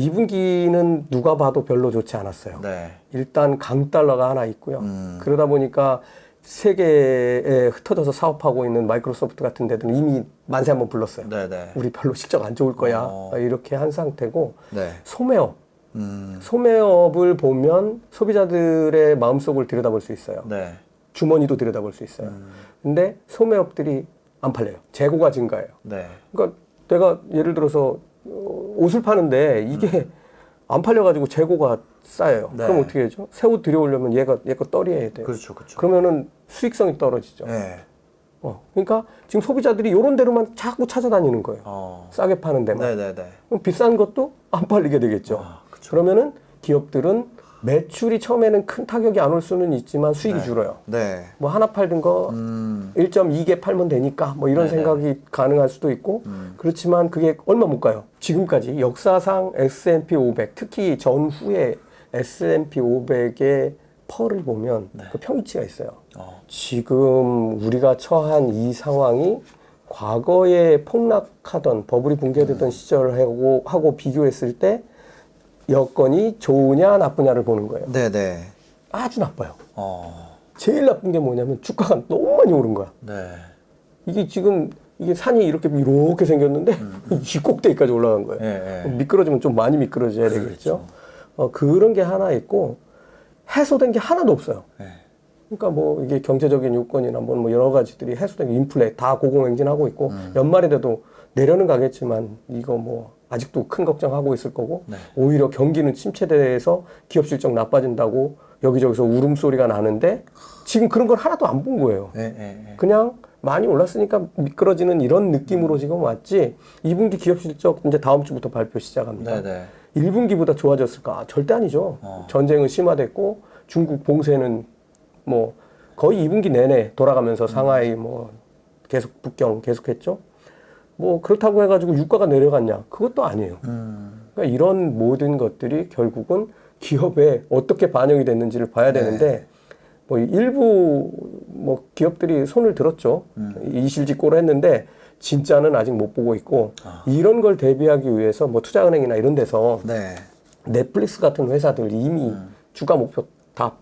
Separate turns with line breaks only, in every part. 2분기는 누가 봐도 별로 좋지 않았어요. 네. 일단 강달러가 하나 있고요. 음. 그러다 보니까 세계에 흩어져서 사업하고 있는 마이크로소프트 같은 데들은 이미 만세 한번 불렀어요. 네네. 네. 우리 별로 실적 안 좋을 거야. 어. 이렇게 한 상태고 네. 소매업. 음. 소매업을 보면 소비자들의 마음속을 들여다볼 수 있어요. 네. 주머니도 들여다볼 수 있어요. 음. 근데 소매업들이 안 팔려요. 재고가 증가해요. 네. 그러니까 내가 예를 들어서 옷을 파는데 이게 음. 안 팔려가지고 재고가 쌓여요. 네. 그럼 어떻게 되죠? 새옷 들여오려면 얘가 얘 거 떨어야 돼요. 그렇죠, 그렇죠. 그러면은 수익성이 떨어지죠. 네. 어, 그러니까 지금 소비자들이 요런 데로만 자꾸 찾아다니는 거예요. 어. 싸게 파는 데만. 네네네. 네, 네. 그럼 비싼 것도 안 팔리게 되겠죠. 아, 그러면은 기업들은 매출이 처음에는 큰 타격이 안 올 수는 있지만 수익이 네. 줄어요. 네. 뭐 하나 팔던 거 음. 1.2개 팔면 되니까 뭐 이런 네 생각이 가능할 수도 있고 음. 그렇지만 그게 얼마 못 가요. 지금까지 역사상 S&P 500 특히 전후에 S&P 500의 펄을 보면 네. 그 평균치가 있어요. 어. 지금 우리가 처한 이 상황이 과거에 폭락하던 버블이 붕괴되던 음. 시절하고 하고 비교했을 때 여건이 좋으냐 나쁘냐를 보는 거예요. 네네. 아주 나빠요. 어. 제일 나쁜 게 뭐냐면 주가가 너무 많이 오른 거야. 네. 이게 지금 이게 산이 이렇게 이렇게 생겼는데 음, 음. 이 꼭대기까지 올라간 거예요. 예, 예. 미끄러지면 좀 많이 미끄러져야 그렇죠. 되겠죠. 어, 그런 게 하나 있고 해소된 게 하나도 없어요. 예. 그러니까 뭐 이게 경제적인 요건이나 뭐, 뭐 여러 가지들이 해소된 게 인플레 다 고공행진하고 있고 음. 연말이 돼도 내려는 가겠지만 이거 뭐 아직도 큰 걱정하고 있을 거고 네. 오히려 경기는 침체돼서 기업 실적 나빠진다고 여기저기서 울음소리가 나는데 지금 그런 걸 하나도 안 본 거예요. 네, 네, 네. 그냥 많이 올랐으니까 미끄러지는 이런 느낌으로 음. 지금 왔지 2분기 기업 실적 이제 다음 주부터 발표 시작합니다. 네, 네. 1분기보다 좋아졌을까? 아, 절대 아니죠. 어. 전쟁은 심화됐고 중국 봉쇄는 뭐 거의 2분기 내내 돌아가면서 상하이 음. 뭐 계속 북경 계속했죠. 뭐 그렇다고 해가지고 유가가 내려갔냐? 그것도 아니에요. 음. 그러니까 이런 모든 것들이 결국은 기업에 어떻게 반영이 됐는지를 봐야 네. 되는데 뭐 일부 뭐 기업들이 손을 들었죠. 음. 이실직고를 했는데 진짜는 아직 못 보고 있고 아. 이런 걸 대비하기 위해서 뭐 투자은행이나 이런 데서 네. 넷플릭스 같은 회사들 이미 음. 주가 목표 다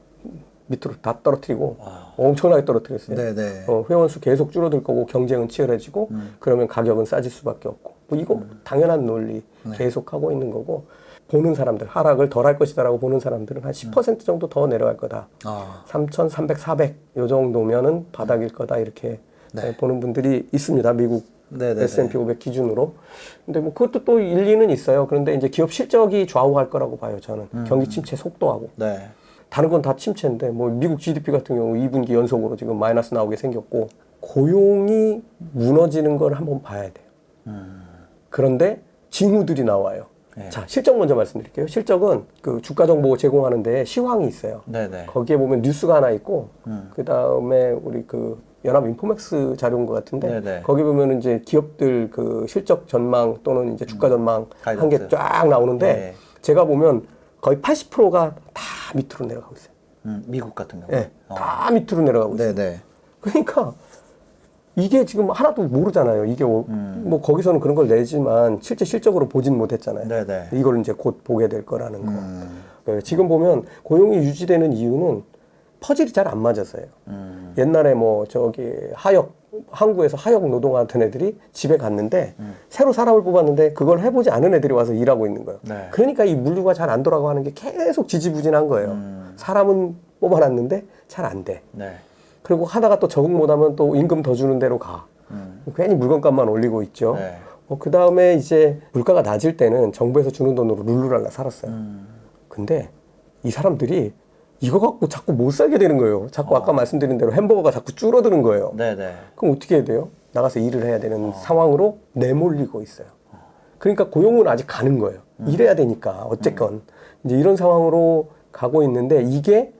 밑으로 다 떨어뜨리고 아. 엄청나게 떨어뜨렸어요. 네네. 네. 어, 회원 수 계속 줄어들 거고 경쟁은 치열해지고 음. 그러면 가격은 싸질 수밖에 없고 뭐 이거 음. 당연한 논리 네. 계속 하고 있는 거고 보는 사람들 하락을 덜 할 것이다라고 보는 사람들은 한 10% 음. 정도 더 내려갈 거다. 아. 3,300, 400 요 정도면은 바닥일 거다 이렇게 네. 네 보는 분들이 있습니다. 미국 네네네. S&P 500 기준으로. 근데 뭐 그것도 또 일리는 있어요. 그런데 이제 기업 실적이 좌우할 거라고 봐요. 저는 음. 경기 침체 속도하고. 네. 다른 건 다 침체인데 뭐 미국 GDP 같은 경우 2분기 연속으로 지금 마이너스 나오게 생겼고 고용이 무너지는 걸 한번 봐야 돼요. 음. 그런데 징후들이 나와요. 네. 자 실적 먼저 말씀드릴게요. 실적은 그 주가 정보 제공하는데 시황이 있어요. 네네. 거기에 보면 뉴스가 하나 있고 음. 그 다음에 우리 그 연합 인포맥스 자료인 것 같은데 네네. 거기 보면 이제 기업들 그 실적 전망 또는 이제 주가 음. 전망 음. 한게 쫙 나오는데 네. 제가 보면 거의 80%가 다 밑으로 내려가고 있어요.
음, 미국 같은 경우.
예, 어. 다 밑으로 내려가고 있어요. 네네. 네. 그러니까 이게 지금 하나도 모르잖아요. 이게 뭐, 음. 뭐 거기서는 그런 걸 내지만 실제 실적으로 보진 못했잖아요. 네네. 네. 이걸 이제 곧 보게 될 거라는 거. 음. 예, 지금 보면 고용이 유지되는 이유는 퍼즐이 잘 안 맞아서요. 음. 옛날에 뭐 저기 하역 한국에서 하역 노동하던 애들이 집에 갔는데 음. 새로 사람을 뽑았는데 그걸 해보지 않은 애들이 와서 일하고 있는 거예요. 네. 그러니까 이 물류가 잘 안돌아가는게 계속 지지부진한 거예요. 음. 사람은 뽑아놨는데 잘 안 돼. 네. 그리고 하다가 또 적응 못하면 또 임금 더 주는 대로 가. 음. 괜히 물건값만 올리고 있죠. 네. 어, 그 다음에 이제 물가가 낮을 때는 정부에서 주는 돈으로 룰루랄라 살았어요. 음. 근데 이 사람들이 이거 갖고 자꾸 못 살게 되는 거예요. 자꾸 아까 아. 말씀드린 대로 햄버거가 자꾸 줄어드는 거예요. 네네. 그럼 어떻게 해야 돼요? 나가서 일을 해야 되는 어. 상황으로 내몰리고 있어요. 그러니까 고용은 아직 가는 거예요. 음. 일해야 되니까 어쨌건 음. 이제 이런 상황으로 가고 있는데 이게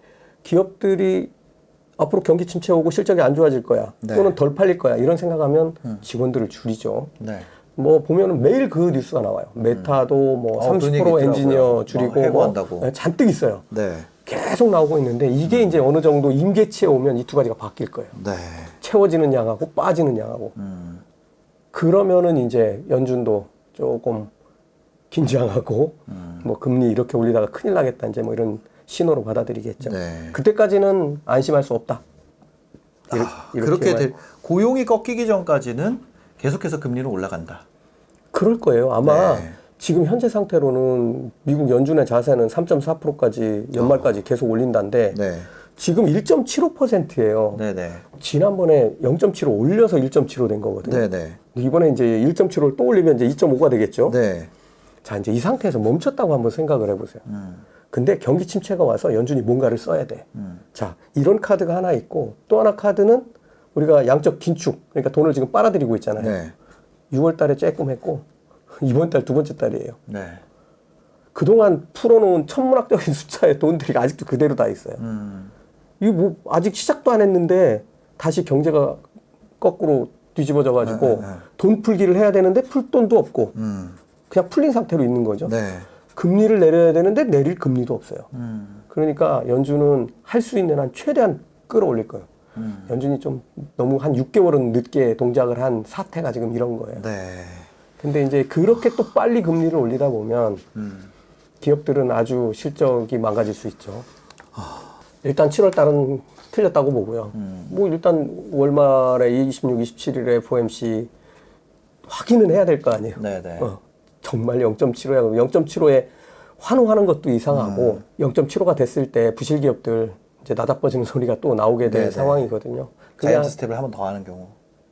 기업들이 앞으로 경기 침체 오고 실적이 안 좋아질 거야 네. 또는 덜 팔릴 거야 이런 생각하면 음. 직원들을 줄이죠. 네. 뭐 보면은 매일 그 뉴스가 나와요. 메타도 뭐 어, 눈이 30%있 엔지니어 어, 줄이고 뭐 네, 잔뜩 있어요. 네. 계속 나오고 있는데 이게 이제 어느 정도 임계치에 오면 이 두 가지가 바뀔 거예요. 네. 채워지는 양하고 빠지는 양하고. 음. 그러면은 이제 연준도 조금 긴장하고 음. 뭐 금리 이렇게 올리다가 큰일 나겠다 이제 뭐 이런 신호로 받아들이겠죠. 네. 그때까지는 안심할 수 없다.
아, 이렇, 아, 그렇게 될 고용이 꺾이기 전까지는 계속해서 금리는 올라간다.
그럴 거예요. 아마 네. 지금 현재 상태로는 미국 연준의 자세는 3.4%까지 연말까지 어. 계속 올린다는데 네. 지금 1.75%예요. 네네. 지난번에 0.75 올려서 1.75 된 거거든요. 네네. 네. 이번에 이제 1.75를 또 올리면 이제 2.5가 되겠죠. 네. 자 이제 이 상태에서 멈췄다고 한번 생각을 해보세요. 음. 근데 경기 침체가 와서 연준이 뭔가를 써야 돼. 음. 자 이런 카드가 하나 있고 또 하나 카드는 우리가 양적 긴축 그러니까 돈을 지금 빨아들이고 있잖아요. 네. 6월달에 쬐끔 했고 이번 달 두 번째 달이에요. 네. 그동안 풀어놓은 천문학적인 숫자의 돈들이 아직도 그대로 다 있어요. 음. 이거 뭐 아직 시작도 안 했는데 다시 경제가 거꾸로 뒤집어져 가지고 네, 네, 네. 돈 풀기를 해야 되는데 풀 돈도 없고 음. 그냥 풀린 상태로 있는 거죠. 네. 금리를 내려야 되는데 내릴 금리도 없어요. 음. 그러니까 연준은 할 수 있는 한 최대한 끌어올릴 거예요. 음. 연준이 좀 너무 한 6개월은 늦게 동작을 한 사태가 지금 이런 거예요. 네. 근데 이제 그렇게 또 빨리 금리를 올리다 보면 음. 기업들은 아주 실적이 망가질 수 있죠. 일단 7월 달은 틀렸다고 보고요. 음. 뭐 일단 월말에 26, 27일에 FOMC 확인은 해야 될 거 아니에요. 네네. 네. 어, 정말 0.75야. 0.75에 환호하는 것도 이상하고 음. 0.75가 됐을 때 부실 기업들 이제 나다빠지는 소리가 또 나오게 될 네네. 네. 상황이거든요.
그냥 스텝을 한 번 더 하는 경우.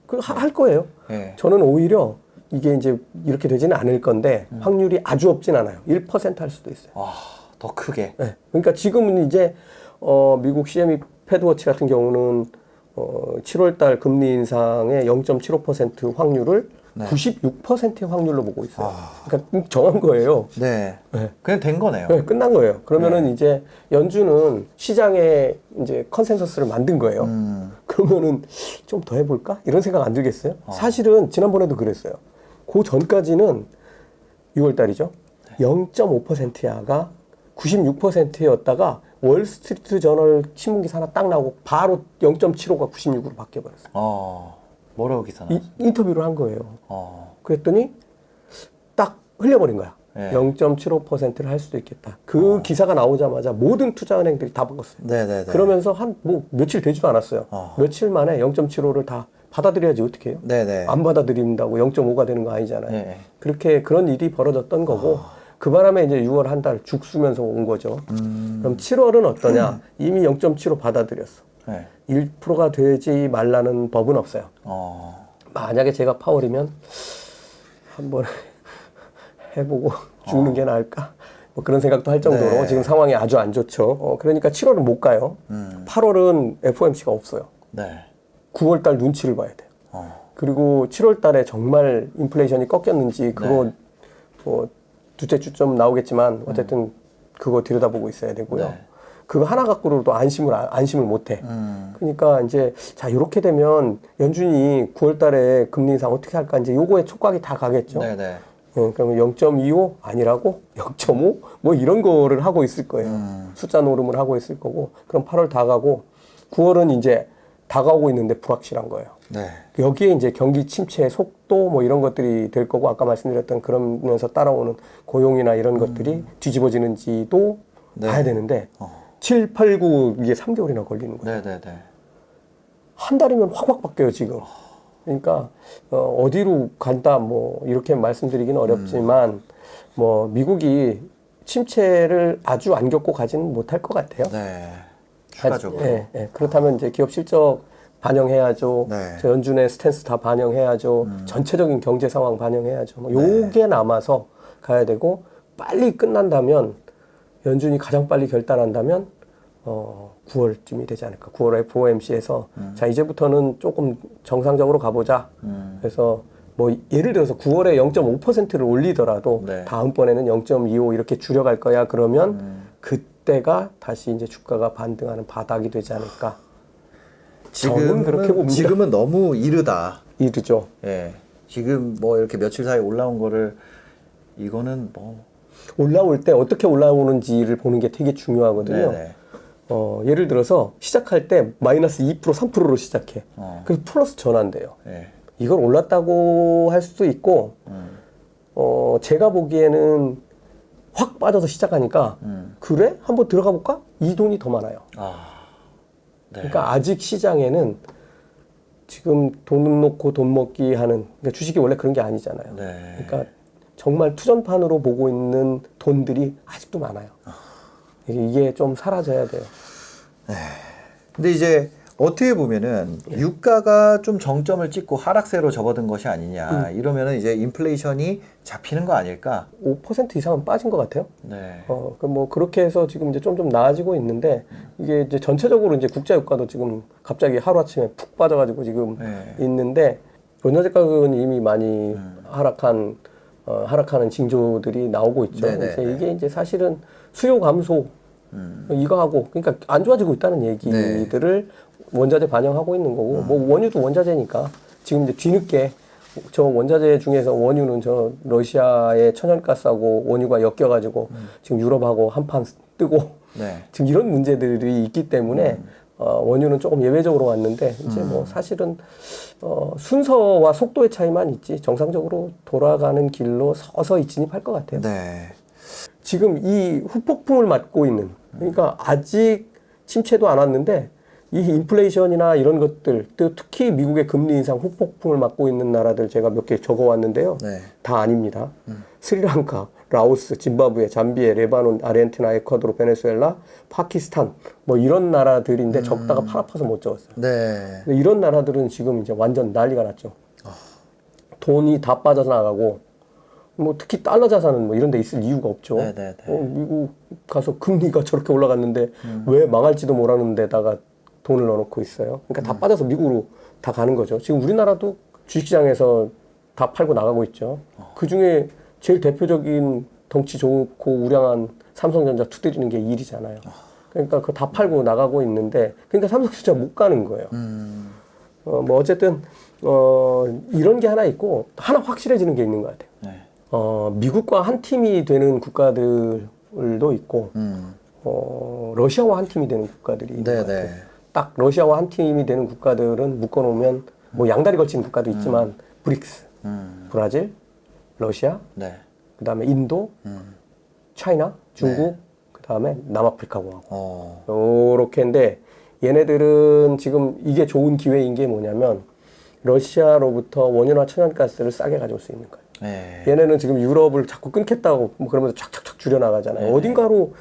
그할 거예요. 네. 저는 오히려 이게 이제 이렇게 되지는 않을 건데 음. 확률이 아주 없진 않아요. 1%할 수도 있어요. 아,
더 크게.
네. 그러니까 지금은 이제 어, 미국 CME 패드워치 같은 경우는 어, 7월 달 금리 인상의 0.75% 확률을 네. 96%의 확률로 보고 있어요. 아... 그러니까 정한 거예요. 네.
네. 그냥 된 거네요. 네,
끝난 거예요. 그러면은 네. 이제 연준은 시장에 이제 컨센서스를 만든 거예요. 음... 그러면은 좀 더 해볼까? 이런 생각 안 들겠어요? 어... 사실은 지난번에도 그랬어요. 그 전까지는 6월달이죠. 0.5%야가 96%였다가 월스트리트 저널 신문 기사 나딱 나오고 바로 0.75가 96으로 바뀌어버렸어요. 어,
뭐라고 기사 나
인터뷰를 한 거예요. 어. 그랬더니 딱 흘려버린 거야. 네. 예. 0.75%를 할 수도 있겠다. 그 어. 기사가 나오자마자 모든 투자은행들이 다 바꿨어요. 네네네. 네, 네. 그러면서 한 뭐 며칠 되지도 않았어요. 어. 며칠 만에 0.75를 다 받아들여야지 어떻게 해요? 네네. 네. 안 받아들인다고 0.5가 되는 거 아니잖아요. 네. 그렇게 그런 일이 벌어졌던 거고 아. 그 바람에 이제 6월 한 달 죽수면서 온 거죠. 음. 그럼 7월은 어떠냐? 이미 0.75 받아들였어. 네. 1%가 되지 말라는 법은 없어요. 어. 만약에 제가 파월이면 한번 해보고 아. 죽는 어. 게 나을까? 뭐 그런 생각도 할 정도로 네. 지금 상황이 아주 안 좋죠. 어, 그러니까 7월은 못 가요. 음. 8월은 FOMC가 없어요. 네. 9월 달 눈치를 봐야 돼요. 어. 그리고 7월 달에 정말 인플레이션이 꺾였는지 그거 네. 뭐 두째 주점 나오겠지만 어쨌든 음. 그거 들여다보고 있어야 되고요. 네. 그거 하나 갖고로도 안심을 안심을 못 해. 음. 그러니까 이제 자 이렇게 되면 연준이 9월달에 금리 인상 어떻게 할까 이제 요거에 촉각이 다 가겠죠. 네네. 응, 네. 예, 그러면 0.25 아니라고 0.5 뭐 이런 거를 하고 있을 거예요. 음. 숫자 노름을 하고 있을 거고 그럼 8월 다 가고 9월은 이제 다가오고 있는데 불확실한 거예요. 네. 여기에 이제 경기 침체의 속도 뭐 이런 것들이 될 거고 아까 말씀드렸던 그러면서 따라오는 고용이나 이런 것들이 음. 뒤집어지는지도 네. 봐야 되는데 어. 7, 8, 9 이게 3개월이나 걸리는 거예요. 네, 네, 네. 한 달이면 확확 바뀌어요 지금. 어. 그러니까 어, 어디로 간다 뭐 이렇게 말씀드리기는 어렵지만 음. 뭐 미국이 침체를 아주 안 겪고 가지는 못할 것 같아요. 네. 추가적으로. 예, 예. 그렇다면 이제 기업 실적 반영해야죠. 네. 저 연준의 스탠스 다 반영해야죠. 음. 전체적인 경제 상황 반영해야죠. 뭐 네. 요게 네. 남아서 가야 되고 빨리 끝난다면 연준이 가장 빨리 결단한다면 어 9월쯤이 되지 않을까. 9월 에 FOMC에서 음. 자 이제부터는 조금 정상적으로 가보자. 음. 그래서 뭐 예를 들어서 9월에 0.5%를 올리더라도 네. 다음번에는 0.25 이렇게 줄여갈 거야. 그러면 음. 그 그때가 다시 이제 주가가 반등하는 바닥이 되지 않을까.
지금은 그렇게 봅니다. 지금은 너무 이르다.
이르죠. 예.
지금 뭐 이렇게 며칠 사이 올라온 거를 이거는 뭐
올라올 때 어떻게 올라오는지를 보는 게 되게 중요하거든요. 네네. 어, 예를 들어서 시작할 때 마이너스 2% 3%로 시작해. 어. 그래서 플러스 전환돼요. 예. 이걸 올랐다고 할 수도 있고 음. 어, 제가 보기에는 확 빠져서 시작하니까 음. 그래 한번 들어가 볼까 이 돈이 더 많아요. 아, 네. 그러니까 아직 시장에는 지금 돈 놓고 돈 먹기 하는 그러니까 주식이 원래 그런 게 아니잖아요. 네. 그러니까 정말 투전판으로 보고 있는 돈들이 아직도 많아요. 아. 이게 좀 사라져야 돼요. 네.
근데 이제 어떻게 보면은 예. 유가가 좀 정점을 찍고 하락세로 접어든 것이 아니냐 음. 이러면은 이제 인플레이션이 잡히는 거 아닐까?
5% 이상은 빠진 것 같아요. 네. 어, 그뭐 그러니까 그렇게 해서 지금 이제 좀 좀 나아지고 있는데 음. 이게 이제 전체적으로 이제 국제 유가도 지금 갑자기 하루 아침에 푹 빠져가지고 지금 네. 있는데 원자재 가격은 이미 많이 음. 하락한 어, 하락하는 징조들이 나오고 있죠. 네네. 이제 네, 네. 이게 이제 사실은 수요 감소 음. 이거 하고 그러니까 안 좋아지고 있다는 얘기들을 네. 원자재 반영하고 있는 거고 음. 뭐 원유도 원자재니까 지금 이제 뒤늦게 저 원자재 중에서 원유는 저 러시아의 천연가스하고 원유가 엮여가지고 음. 지금 유럽하고 한판 뜨고 네. 지금 이런 문제들이 있기 때문에 음. 어, 원유는 조금 예외적으로 왔는데 이제 뭐 음. 뭐 사실은 어, 순서와 속도의 차이만 있지 정상적으로 돌아가는 길로 서서히 진입할 것 같아요. 네. 지금 이 후폭풍을 맞고 있는 그러니까 아직 침체도 안 왔는데 이 인플레이션이나 이런 것들 또 특히 미국의 금리 인상 후폭풍을 맞고 있는 나라들 제가 몇 개 적어왔는데요. 네. 다 아닙니다. 음. 스리랑카, 라오스, 짐바브웨, 잠비에, 레바논, 아르헨티나, 에콰도르, 베네수엘라, 파키스탄 뭐 이런 나라들인데 음. 적다가 팔 아파서 못 적었어요. 네. 이런 나라들은 지금 이제 완전 난리가 났죠. 어. 돈이 다 빠져나가고 뭐 특히 달러 자산은 뭐 이런 데 있을 이유가 없죠. 네네네. 네, 네. 어, 미국 가서 금리가 저렇게 올라갔는데 음. 왜 망할지도 모르는 데다가 돈을 넣어놓고 있어요. 그러니까 다 음. 빠져서 미국으로 다 가는 거죠. 지금 우리나라도 주식시장에서 다 팔고 나가고 있죠. 어. 그 중에 제일 대표적인 덩치 좋고 우량한 삼성전자 투대리는 게 일이잖아요. 아. 그러니까 그 다 팔고 나가고 있는데, 그러니까 삼성전자 못 가는 거예요. 음. 어, 뭐 어쨌든 어, 이런 게 하나 있고 하나 확실해지는 게 있는 것 같아요. 어, 미국과 한 팀이 되는 국가들도 있고 음. 어, 러시아와 한 팀이 되는 국가들이 있는 네, 네. 딱 러시아와 한 팀이 되는 국가들은 묶어놓으면 뭐 양다리 걸친 국가도 있지만 음. 브릭스, 음. 브라질, 러시아, 네. 그 다음에 인도, 음. 차이나, 중국, 네. 그 다음에 남아프리카 공화국 어. 요렇게인데 얘네들은 지금 이게 좋은 기회인 게 뭐냐면 러시아로부터 원유나 천연가스를 싸게 가져올 수 있는 거예요. 네. 얘네는 지금 유럽을 자꾸 끊겠다고 뭐 그러면서 착착착 줄여나가잖아요. 네. 어딘가로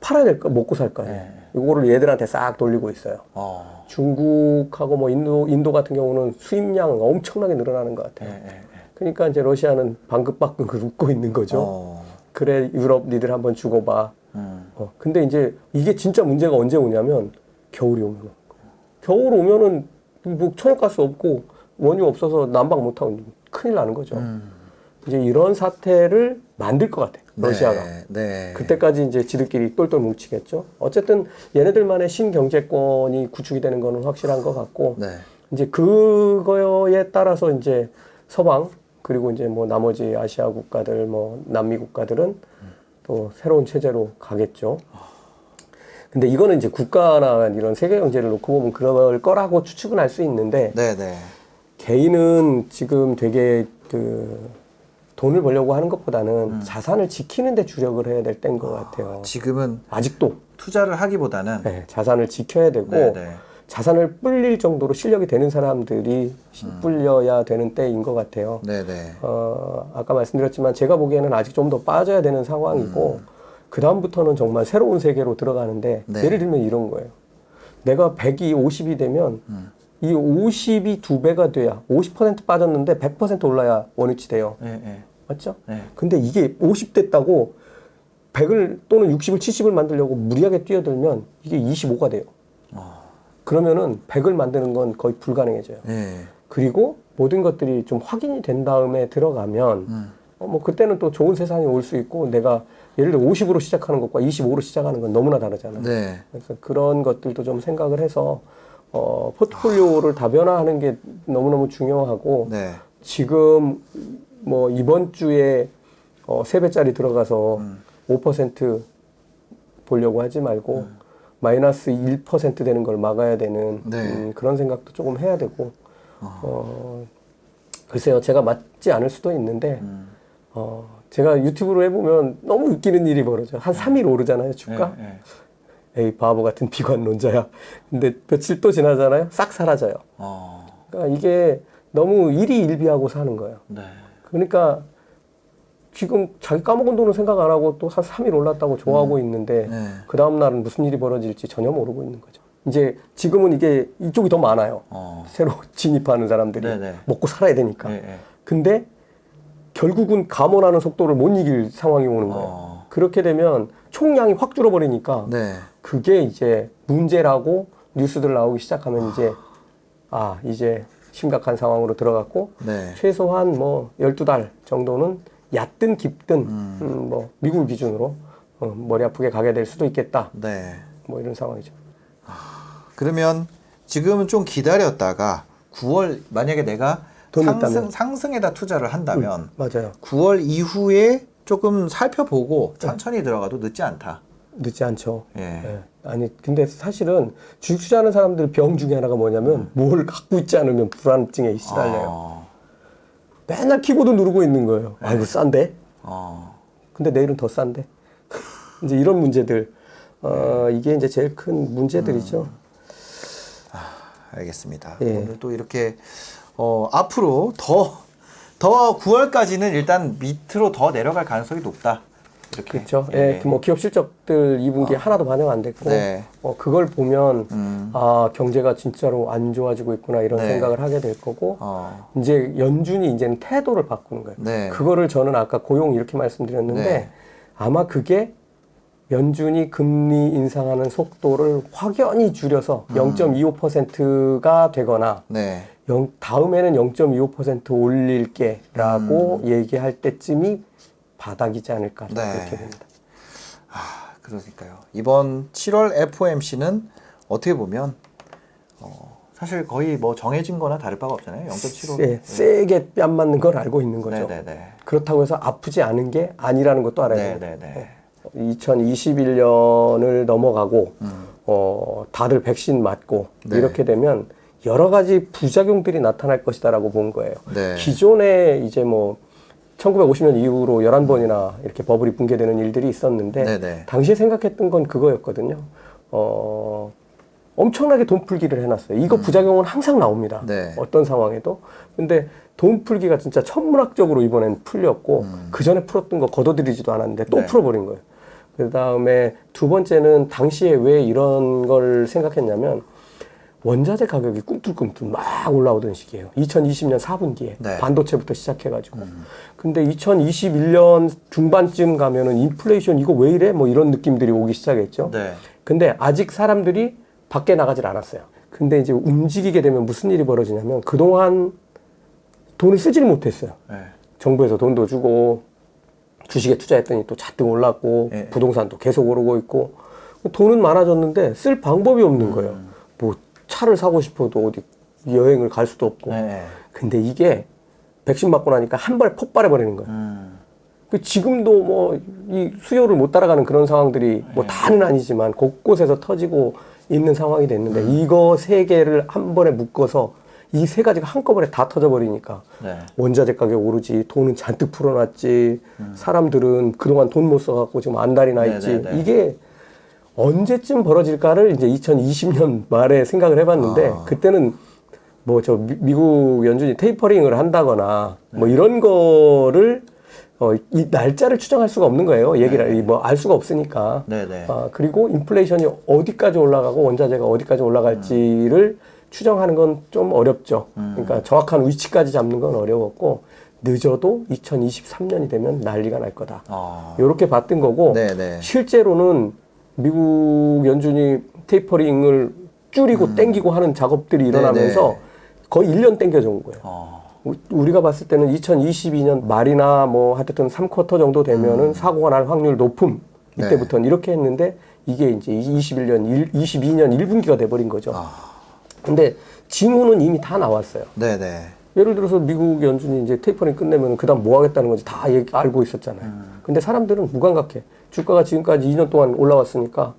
팔아야 될까 먹고 살까. 네. 이거를 얘들한테 싹 돌리고 있어요. 어. 중국하고 뭐 인도 인도 같은 경우는 수입량 엄청나게 늘어나는 것 같아요. 네. 네, 네. 그러니까 이제 러시아는 방긋방긋 그 웃고 있는 거죠. 어. 그래 유럽 니들 한번 죽어봐. 음. 어, 근데 이제 이게 진짜 문제가 언제 오냐면 겨울이 오면 겨울 오면은 뭐 천연가스 없고 원유 없어서 난방 못 하고 있는 거예요. 큰일 나는 거죠. 음. 이제 이런 사태를 만들 것 같아. 네, 러시아가. 네, 네. 그때까지 이제 지들끼리 똘똘 뭉치겠죠. 어쨌든 얘네들만의 신경제권이 구축이 되는 거는 확실한 것 같고, 네. 이제 그거에 따라서 이제 서방, 그리고 이제 뭐 나머지 아시아 국가들, 뭐 남미 국가들은 또 새로운 체제로 가겠죠. 근데 이거는 이제 국가나 이런 세계 경제를 놓고 보면 그럴 거라고 추측은 할 수 있는데, 네, 네. 개인은 지금 되게 그 돈을 벌려고 하는 것보다는 음. 자산을 지키는 데 주력을 해야 될 때인 것 같아요.
아, 지금은 아직도 투자를 하기보다는 네,
자산을 지켜야 되고 네네. 네. 자산을 불릴 정도로 실력이 되는 사람들이 음. 불려야 되는 때인 것 같아요. 네네. 네. 어, 아까 말씀드렸지만 제가 보기에는 아직 좀 더 빠져야 되는 상황이고 음. 그 다음부터는 정말 새로운 세계로 들어가는데 네. 예를 들면 이런 거예요. 내가 100이 50이 되면 음. 이 50이 두 배가 돼야 50% 빠졌는데 100% 올라야 원위치 돼요. 네, 네. 맞죠? 네. 근데 이게 50 됐다고 100을 또는 60을 70을 만들려고 무리하게 뛰어들면 이게 25가 돼요. 아. 그러면은 100을 만드는 건 거의 불가능해져요. 네. 그리고 모든 것들이 좀 확인이 된 다음에 들어가면 음. 어, 뭐 그때는 또 좋은 세상이 올 수 있고 내가 예를 들어 50으로 시작하는 것과 25로 시작하는 건 너무나 다르잖아요. 네. 그래서 그런 것들도 좀 생각을 해서 어, 포트폴리오를 다변화하는 게 너무너무 중요하고 네. 지금 뭐 이번 주에 어, 3배짜리 들어가서 음. 5% 보려고 하지 말고 음. 마이너스 1% 되는 걸 막아야 되는 네. 음, 그런 생각도 조금 해야 되고 어. 어, 글쎄요 제가 맞지 않을 수도 있는데 음. 어, 제가 유튜브로 해보면 너무 웃기는 일이 벌어져 요한 네. 3일 오르잖아요 주가 네, 네. 에이 바보 같은 비관론자야. 근데 며칠 또 지나잖아요. 싹 사라져요. 어. 그러니까 이게 너무 일희 일비하고 사는 거예요. 네. 그러니까 지금 자기 까먹은 돈은 생각 안 하고 또 한 3일 올랐다고 좋아하고 네. 있는데 네. 그 다음 날은 무슨 일이 벌어질지 전혀 모르고 있는 거죠. 이제 지금은 이게 이쪽이 더 많아요. 어. 새로 진입하는 사람들이 네네. 네. 먹고 살아야 되니까. 네네. 예, 예. 근데 결국은 감원하는 속도를 못 이길 상황이 오는 어. 거예요. 어. 그렇게 되면 총량이 확 줄어버리니까 네. 그게 이제 문제라고 뉴스들 나오기 시작하면 이제 아 이제 심각한 상황으로 들어갔고 네. 최소한 뭐 12달 정도는 얕든 깊든 음. 음, 뭐 미국 기준으로 어, 머리 아프게 가게 될 수도 있겠다. 네. 뭐 이런 상황이죠.
아, 그러면 지금은 좀 기다렸다가 9월 만약에 내가 상승, 상승에다 투자를 한다면 음, 맞아요. 9월 이후에 조금 살펴보고 천천히 들어가도 늦지 않다.
늦지 않죠. 예. 예. 아니 근데 사실은 주식 투자하는 사람들 병 중에 하나가 뭐냐면 뭘 갖고 있지 않으면 불안증에 시달려요. 아, 맨날 키보드 누르고 있는 거예요. 예. 아이고 싼데? 어. 근데 내일은 더 싼데? 이제 이런 문제들 어, 예. 이게 이제 제일 큰 문제들이죠. 음.
아, 알겠습니다. 예. 오늘 또 이렇게 어, 앞으로 더 더 9월까지는 일단 밑으로 더 내려갈 가능성이 높다.
어떻게? 그렇죠. 예, 예. 예. 뭐 기업 실적들 2분기 에 아. 하나도 반영 안 됐고, 네. 어, 그걸 보면 음. 아 경제가 진짜로 안 좋아지고 있구나 이런 네. 생각을 하게 될 거고, 어. 이제 연준이 이제는 태도를 바꾸는 거예요. 네. 그거를 저는 아까 고용 이렇게 말씀드렸는데 네. 아마 그게 연준이 금리 인상하는 속도를 확연히 줄여서 음. 0.25%가 되거나 네. 다음에는 0.25% 올릴게라고 음. 얘기할 때쯤이 바닥이지 않을까 네. 그렇게 봅니다. 아,
그러니까요. 이번 7월 FOMC는 어떻게 보면 어, 사실 거의 뭐 정해진 거나 다를 바가 없잖아요. 0.75.
예, 세게 뺨 맞는 걸 알고 있는 거죠. 네네네. 네, 네. 그렇다고 해서 아프지 않은 게 아니라는 것도 알아야 돼요. 네. 2021년을 넘어가고 음. 어, 다들 백신 맞고 네. 이렇게 되면 여러 가지 부작용들이 나타날 것이다라고 본 거예요. 네. 기존에 이제 뭐 1950년 이후로 11번이나 이렇게 버블이 붕괴되는 일들이 있었는데 네네. 당시에 생각했던 건 그거였거든요. 어, 엄청나게 돈 풀기를 해놨어요. 이거 음. 부작용은 항상 나옵니다. 네. 어떤 상황에도. 근데 돈 풀기가 진짜 천문학적으로 이번엔 풀렸고 음. 그 전에 풀었던 거 걷어들이지도 않았는데 또 네. 풀어버린 거예요. 그 다음에 두 번째는 당시에 왜 이런 걸 생각했냐면 원자재 가격이 꿈틀꿈틀 막 올라오던 시기예요. 2020년 4분기에 네. 반도체부터 시작해가지고. 음. 근데 2021년 중반쯤 가면은 인플레이션 이거 왜 이래? 뭐 이런 느낌들이 오기 시작했죠. 네. 근데 아직 사람들이 밖에 나가질 않았어요. 근데 이제 움직이게 되면 무슨 일이 벌어지냐면 그동안 돈을 쓰질 못했어요. 네. 정부에서 돈도 주고 주식에 투자했더니 또 잔뜩 올랐고 네. 부동산도 계속 오르고 있고 돈은 많아졌는데 쓸 방법이 없는 음. 거예요. 차를 사고 싶어도 어디 여행을 갈 수도 없고. 네. 근데 이게 백신 맞고 나니까 한 번에 폭발해 버리는 거예요. 음. 그 지금도 뭐 이 수요를 못 따라가는 그런 상황들이 뭐 네. 다는 아니지만 곳곳에서 터지고 있는 상황이 됐는데 음. 이거 세 개를 한 번에 묶어서 이 세 가지가 한꺼번에 다 터져 버리니까 네. 원자재 가격 오르지 돈은 잔뜩 풀어놨지 음. 사람들은 그동안 돈 못 써갖고 지금 안달이 나 네, 있지 네네네. 네. 이게 언제쯤 벌어질까를 이제 2020년 말에 생각을 해봤는데 아. 그때는 뭐 저 미국 연준이 테이퍼링을 한다거나 뭐 네. 이런 거를 어, 이 날짜를 추정할 수가 없는 거예요. 얘기를 네. 뭐알 수가 없으니까. 네네. 네. 아, 그리고 인플레이션이 어디까지 올라가고 원자재가 어디까지 올라갈지를 음. 추정하는 건 좀 어렵죠. 음. 그러니까 정확한 위치까지 잡는 건 어려웠고 늦어도 2023년이 되면 난리가 날 거다. 이렇게 아. 봤던 거고 네네. 네. 실제로는 미국 연준이 테이퍼링을 줄이고 음. 땡기고 하는 작업들이 일어나면서 네네. 네. 거의 1년 땡겨져 온 거예요. 어. 우리가 봤을 때는 2022년 말이나 뭐 하여튼 3쿼터 정도 되면은 음. 사고가 날 확률 높음 네. 이때부터는 네. 이렇게 했는데 이게 이제 21년, 22년 1분기가 돼버린 거죠. 아. 근데 징후는 이미 다 나왔어요. 네네. 네. 예를 들어서 미국 연준이 이제 테이퍼링 끝내면 그다음 뭐 하겠다는 건지 다 얘기, 알고 있었잖아요. 음. 근데 사람들은 무감각해. 주가가 지금까지 2년 동안 올라왔으니까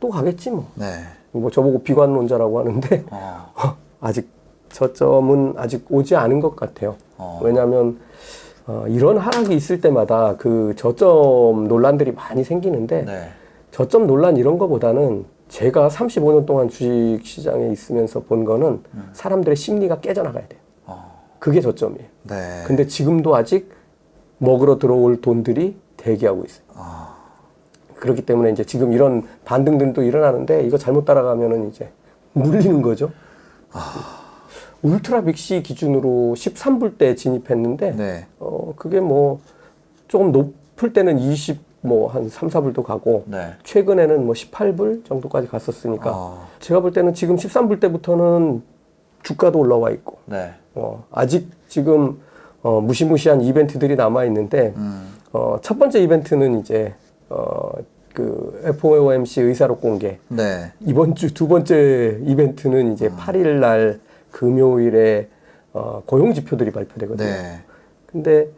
또 가겠지 뭐. 네. 뭐 저보고 비관론자라고 하는데 어. 아직 저점은 아직 오지 않은 것 같아요. 어. 왜냐하면 어, 이런 하락이 있을 때마다 그 저점 논란들이 많이 생기는데 네. 저점 논란 이런 거보다는 제가 35년 동안 주식 시장에 있으면서 본 거는 음. 사람들의 심리가 깨져나가야 돼요. 그게 저점이에요. 네. 근데 지금도 아직 먹으러 들어올 돈들이 대기하고 있어요. 아. 그렇기 때문에 이제 지금 이런 반등들도 일어나는데 이거 잘못 따라가면은 이제 물리는 거죠. 아. 울트라 빅시 기준으로 13불 때 진입했는데 네. 어 그게 뭐 조금 높을 때는 20 뭐 한 3, 4불도 가고 네. 최근에는 뭐 18불 정도까지 갔었으니까 아. 제가 볼 때는 지금 13불 때부터는 주가도 올라와 있고 네. 어, 아직 지금 어, 무시무시한 이벤트들이 남아 있는데 음. 어, 첫 번째 이벤트는 이제 어, 그 FOMC 의사록 공개 네. 이번 주 두 번째 이벤트는 이제 음. 8일 날 금요일에 어, 고용 지표들이 발표되거든요. 네. 근데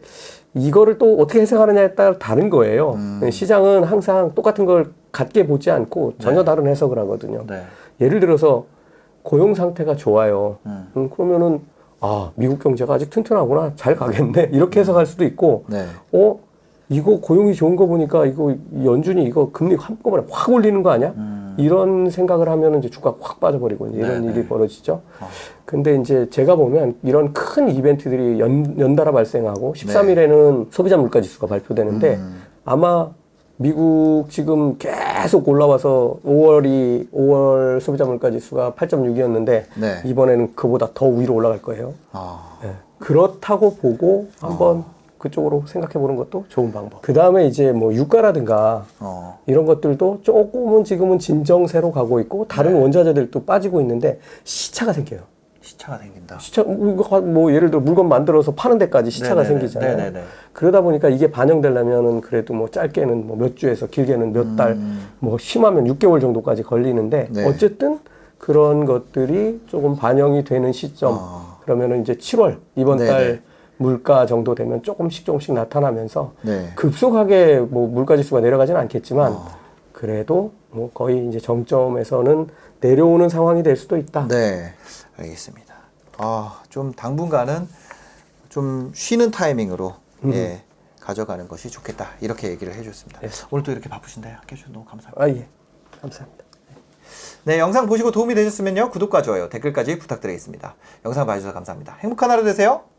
이거를 또 어떻게 해석하느냐에 따라 다른 거예요. 음. 네, 시장은 항상 똑같은 걸 같게 보지 않고 전혀 네. 다른 해석을 하거든요. 네. 예를 들어서 고용 상태가 좋아요. 음. 음, 그러면은 아 미국 경제가 아직 튼튼하구나 잘 가겠네 음. 이렇게 해서 갈 수도 있고 네. 어 이거 고용이 좋은 거 보니까 이거 연준이 이거 금리 한꺼번에 확 올리는 거 아니야? 음. 이런 생각을 하면 이제 주가 확 빠져버리고 이런 네, 일이 네. 벌어지죠. 어. 근데 이제 제가 보면 이런 큰 이벤트들이 연, 연달아 발생하고 13일에는 네. 소비자 물가 지수가 발표되는데 음. 아마 미국 지금 계속 올라와서 5월이 5월 소비자물가지 수가 8.6이었는데 네. 이번에는 그보다 더 위로 올라갈 거예요. 아. 네. 그렇다고 보고 한번 아. 그쪽으로 생각해 보는 것도 좋은 방법. 어. 그 다음에 이제 뭐 유가라든가 어. 이런 것들도 조금은 지금은 진정세로 가고 있고 다른 네. 원자재들도 빠지고 있는데 시차가 생겨요.
시차가 생긴다. 시차
뭐 예를 들어 물건 만들어서 파는 데까지 시차가 네네네. 생기잖아요. 네네네. 그러다 보니까 이게 반영되려면은 그래도 뭐 짧게는 뭐 몇 주에서 길게는 몇 달뭐 음. 심하면 6개월 정도까지 걸리는데 네. 어쨌든 그런 것들이 조금 반영이 되는 시점 아. 그러면은 이제 7월 이번 네네. 달 물가 정도 되면 조금씩 조금씩 나타나면서 네. 급속하게 뭐 물가 지수가 내려가지는 않겠지만 아. 그래도 뭐 거의 이제 정점에서는 내려오는 상황이 될 수도 있다. 네.
알겠습니다. 아, 좀 당분간은 좀 쉬는 타이밍으로 음. 예, 가져가는 것이 좋겠다. 이렇게 얘기를 해줬습니다. 네. 오늘 또 이렇게 바쁘신데 함께 주 너무 감사합니다. 아, 예.
감사합니다.
네, 네, 영상 보시고 도움이 되셨으면요. 구독과 좋아요, 댓글까지 부탁드리겠습니다. 영상 봐주셔서 감사합니다. 행복한 하루 되세요.